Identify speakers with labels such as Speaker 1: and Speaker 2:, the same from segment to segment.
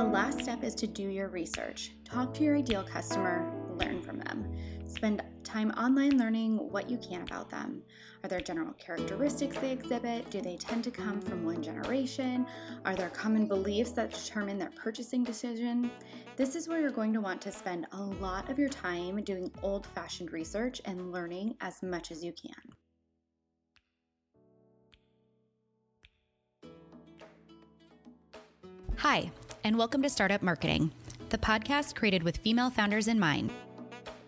Speaker 1: The last step is to do your research. Talk to your ideal customer, learn from them. Spend time online learning what you can about them. Are there general characteristics they exhibit? Do they tend to come from one generation? Are there common beliefs that determine their purchasing decision? This is where you're going to want to spend a lot of your time doing old fashioned research and learning as much as you can.
Speaker 2: Hi, and welcome to Startup Marketing, the podcast created with female founders in mind.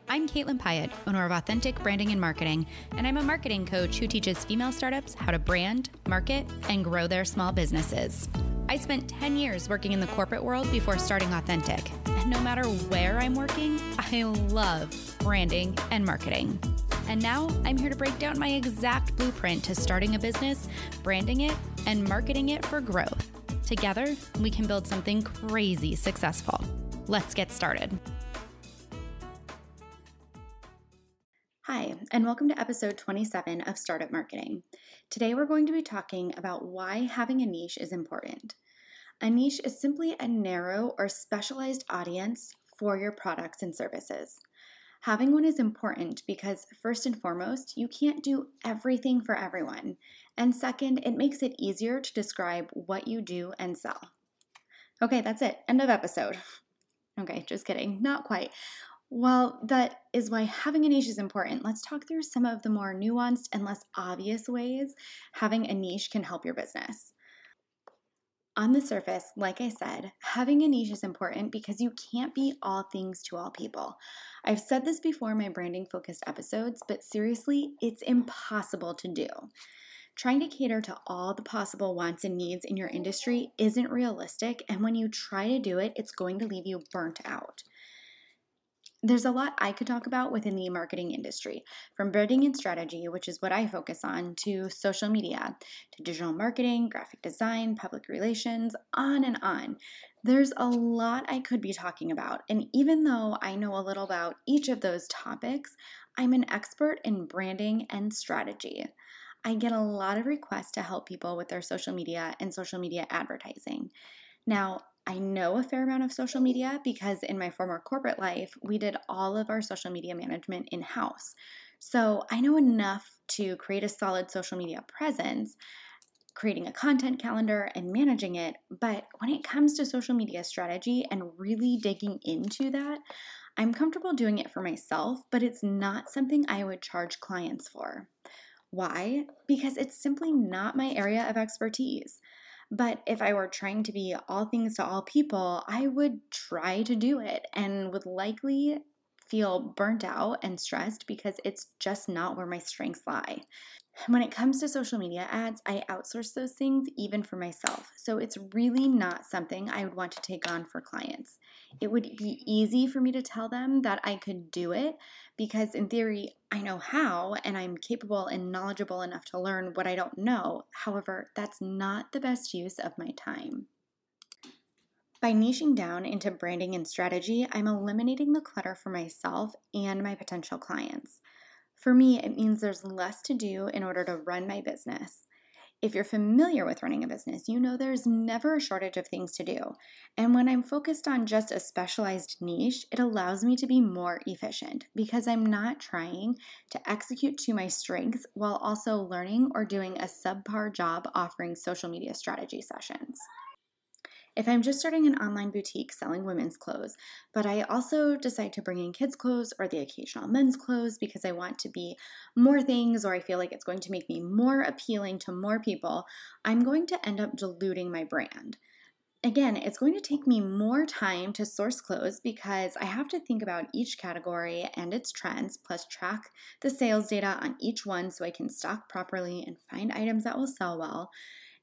Speaker 2: I'm Caitlin Pyatt, owner of Authentic Branding and Marketing, and I'm a marketing coach who teaches female startups how to brand, market, and grow their small businesses. I spent 10 years working in the corporate world before starting Authentic, and no matter where I'm working, I love branding and marketing. And now I'm here to break down my exact blueprint to starting a business, branding it, and marketing it for growth. Together, we can build something crazy successful. Let's get started.
Speaker 1: Hi, and welcome to episode 27 of Startup Marketing. Today we're going to be talking about why having a niche is important. A niche is simply a narrow or specialized audience for your products and services. Having one is important because, first and foremost, you can't do everything for everyone. And second, it makes it easier to describe what you do and sell. Okay, that's it. End of episode. Okay, just kidding. Not quite. Well, that is why having a niche is important. Let's talk through some of the more nuanced and less obvious ways having a niche can help your business. On the surface, like I said, having a niche is important because you can't be all things to all people. I've said this before in my branding focused episodes, but seriously, it's impossible to do. Trying to cater to all the possible wants and needs in your industry isn't realistic, and when you try to do it, it's going to leave you burnt out. There's a lot I could talk about within the marketing industry, from branding and strategy, which is what I focus on, to social media, to digital marketing, graphic design, public relations, on and on. There's a lot I could be talking about, and even though I know a little about each of those topics, I'm an expert in branding and strategy. I get a lot of requests to help people with their social media and social media advertising. Now, I know a fair amount of social media because in my former corporate life, we did all of our social media management in house. So I know enough to create a solid social media presence, creating a content calendar and managing it. But when it comes to social media strategy and really digging into that, I'm comfortable doing it for myself, but it's not something I would charge clients for. Why? Because it's simply not my area of expertise. But if I were trying to be all things to all people, I would try to do it and would likely feel burnt out and stressed because it's just not where my strengths lie. When it comes to social media ads, I outsource those things even for myself. So it's really not something I would want to take on for clients. It would be easy for me to tell them that I could do it because, in theory, I know how and I'm capable and knowledgeable enough to learn what I don't know. However, that's not the best use of my time. By niching down into branding and strategy, I'm eliminating the clutter for myself and my potential clients. For me, it means there's less to do in order to run my business. If you're familiar with running a business, you know there's never a shortage of things to do. And when I'm focused on just a specialized niche, it allows me to be more efficient because I'm not trying to execute to my strengths while also learning or doing a subpar job offering social media strategy sessions. If I'm just starting an online boutique selling women's clothes, but I also decide to bring in kids' clothes or the occasional men's clothes because I want to be more things or I feel like it's going to make me more appealing to more people, I'm going to end up diluting my brand. Again, it's going to take me more time to source clothes because I have to think about each category and its trends, plus track the sales data on each one so I can stock properly and find items that will sell well.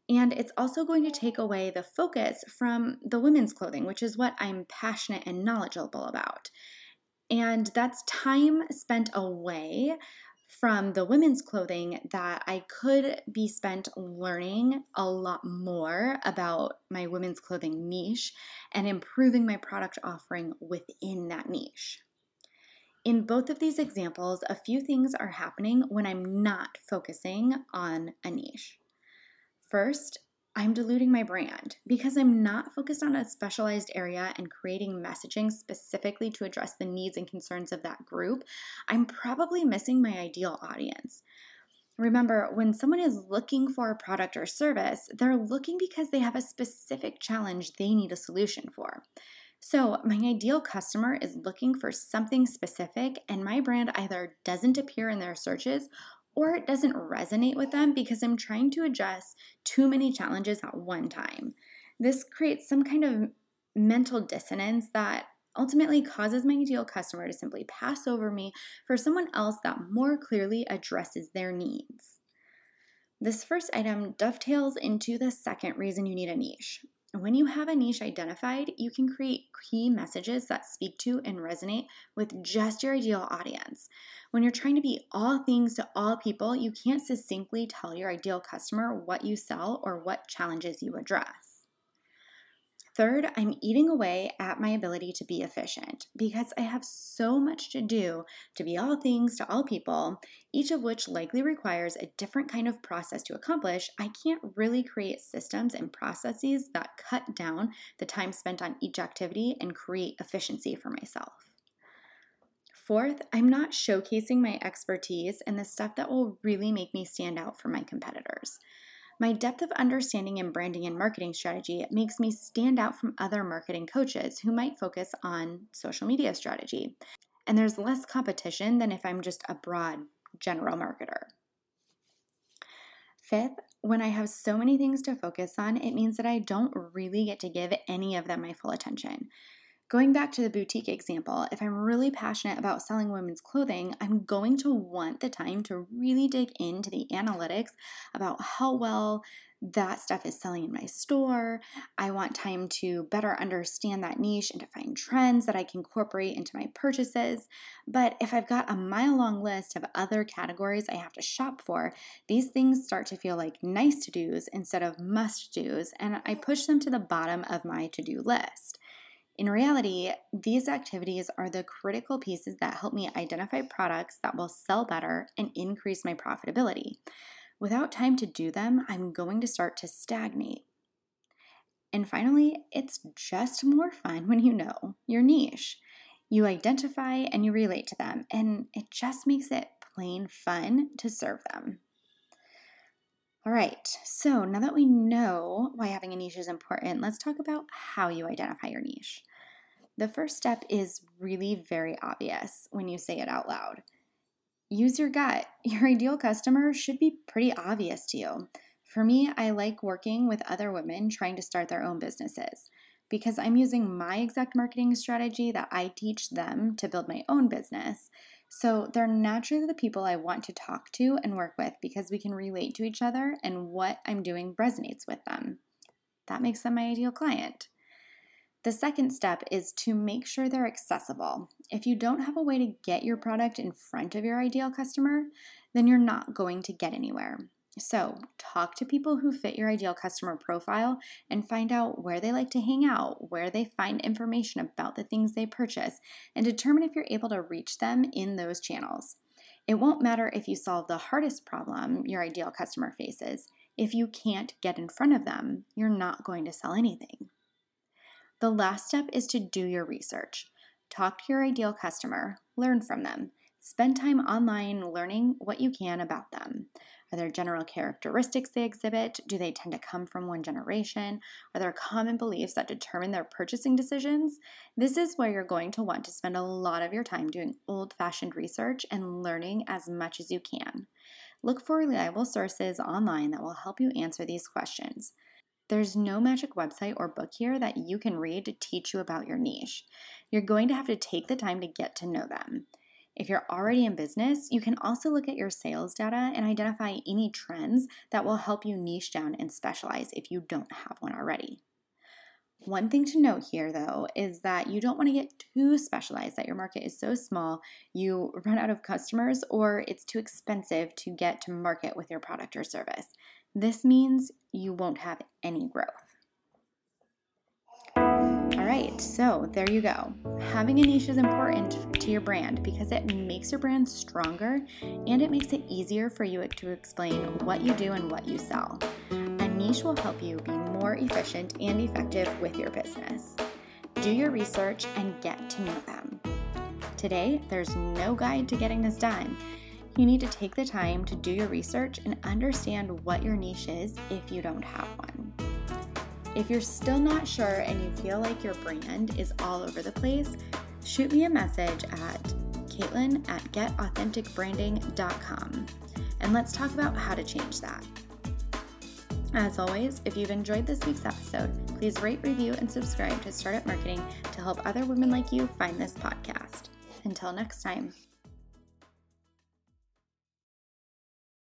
Speaker 1: And it's also going to take away the focus from the women's clothing, which is what I'm passionate and knowledgeable about. And that's time spent away from the women's clothing that I could be spent learning a lot more about my women's clothing niche and improving my product offering within that niche. In both of these examples, a few things are happening when I'm not focusing on a niche. First, I'm diluting my brand because I'm not focused on a specialized area and creating messaging specifically to address the needs and concerns of that group. I'm probably missing my ideal audience. Remember, when someone is looking for a product or service, they're looking because they have a specific challenge they need a solution for. So, my ideal customer is looking for something specific, and my brand either doesn't appear in their searches or it doesn't resonate with them because I'm trying to address too many challenges at one time. This creates some kind of mental dissonance that ultimately causes my ideal customer to simply pass over me for someone else that more clearly addresses their needs. This first item dovetails into the second reason you need a niche. When you have a niche identified, you can create key messages that speak to and resonate with just your ideal audience. When you're trying to be all things to all people, you can't succinctly tell your ideal customer what you sell or what challenges you address. Third, I'm eating away at my ability to be efficient because I have so much to do to be all things to all people, each of which likely requires a different kind of process to accomplish. I can't really create systems and processes that cut down the time spent on each activity and create efficiency for myself. Fourth, I'm not showcasing my expertise and the stuff that will really make me stand out from my competitors. My depth of understanding in branding and marketing strategy makes me stand out from other marketing coaches who might focus on social media strategy. And there's less competition than if I'm just a broad general marketer. Fifth, when I have so many things to focus on, it means that I don't really get to give any of them my full attention. Going back to the boutique example, if I'm really passionate about selling women's clothing, I'm going to want the time to really dig into the analytics about how well that stuff is selling in my store. I want time to better understand that niche and to find trends that I can incorporate into my purchases. But if I've got a mile long list of other categories I have to shop for, these things start to feel like nice to dos instead of must dos, and I push them to the bottom of my to do list. In reality, these activities are the critical pieces that help me identify products that will sell better and increase my profitability. Without time to do them, I'm going to start to stagnate. And finally, it's just more fun when you know your niche. You identify and you relate to them, and it just makes it plain fun to serve them. All right, so now that we know why having a niche is important, let's talk about how you identify your niche. The first step is really very obvious when you say it out loud. Use your gut. Your ideal customer should be pretty obvious to you. For me, I like working with other women trying to start their own businesses because I'm using my exact marketing strategy that I teach them to build my own business. So they're naturally the people I want to talk to and work with because we can relate to each other and what I'm doing resonates with them. That makes them my ideal client. The second step is to make sure they're accessible. If you don't have a way to get your product in front of your ideal customer, then you're not going to get anywhere. So, talk to people who fit your ideal customer profile and find out where they like to hang out, where they find information about the things they purchase, and determine if you're able to reach them in those channels. It won't matter if you solve the hardest problem your ideal customer faces. If you can't get in front of them, you're not going to sell anything. The last step is to do your research. Talk to your ideal customer, learn from them. Spend time online learning what you can about them. Are there general characteristics they exhibit? Do they tend to come from one generation? Are there common beliefs that determine their purchasing decisions? This is where you're going to want to spend a lot of your time doing old fashioned research and learning as much as you can. Look for reliable sources online that will help you answer these questions. There's no magic website or book here that you can read to teach you about your niche. You're going to have to take the time to get to know them. If you're already in business, you can also look at your sales data and identify any trends that will help you niche down and specialize if you don't have one already. One thing to note here, though, is that you don't want to get too specialized that your market is so small you run out of customers or it's too expensive to get to market with your product or service. This means you won't have any growth. Right, so there you go. Having a niche is important to your brand because it makes your brand stronger and it makes it easier for you to explain what you do and what you sell. A niche will help you be more efficient and effective with your business. Do your research and get to know them. Today, there's no guide to getting this done. You need to take the time to do your research and understand what your niche is if you don't have one. If you're still not sure and you feel like your brand is all over the place, shoot me a message at caitlin at getauthenticbranding.com and let's talk about how to change that. As always, if you've enjoyed this week's episode, please rate, review, and subscribe to Startup Marketing to help other women like you find this podcast. Until next time.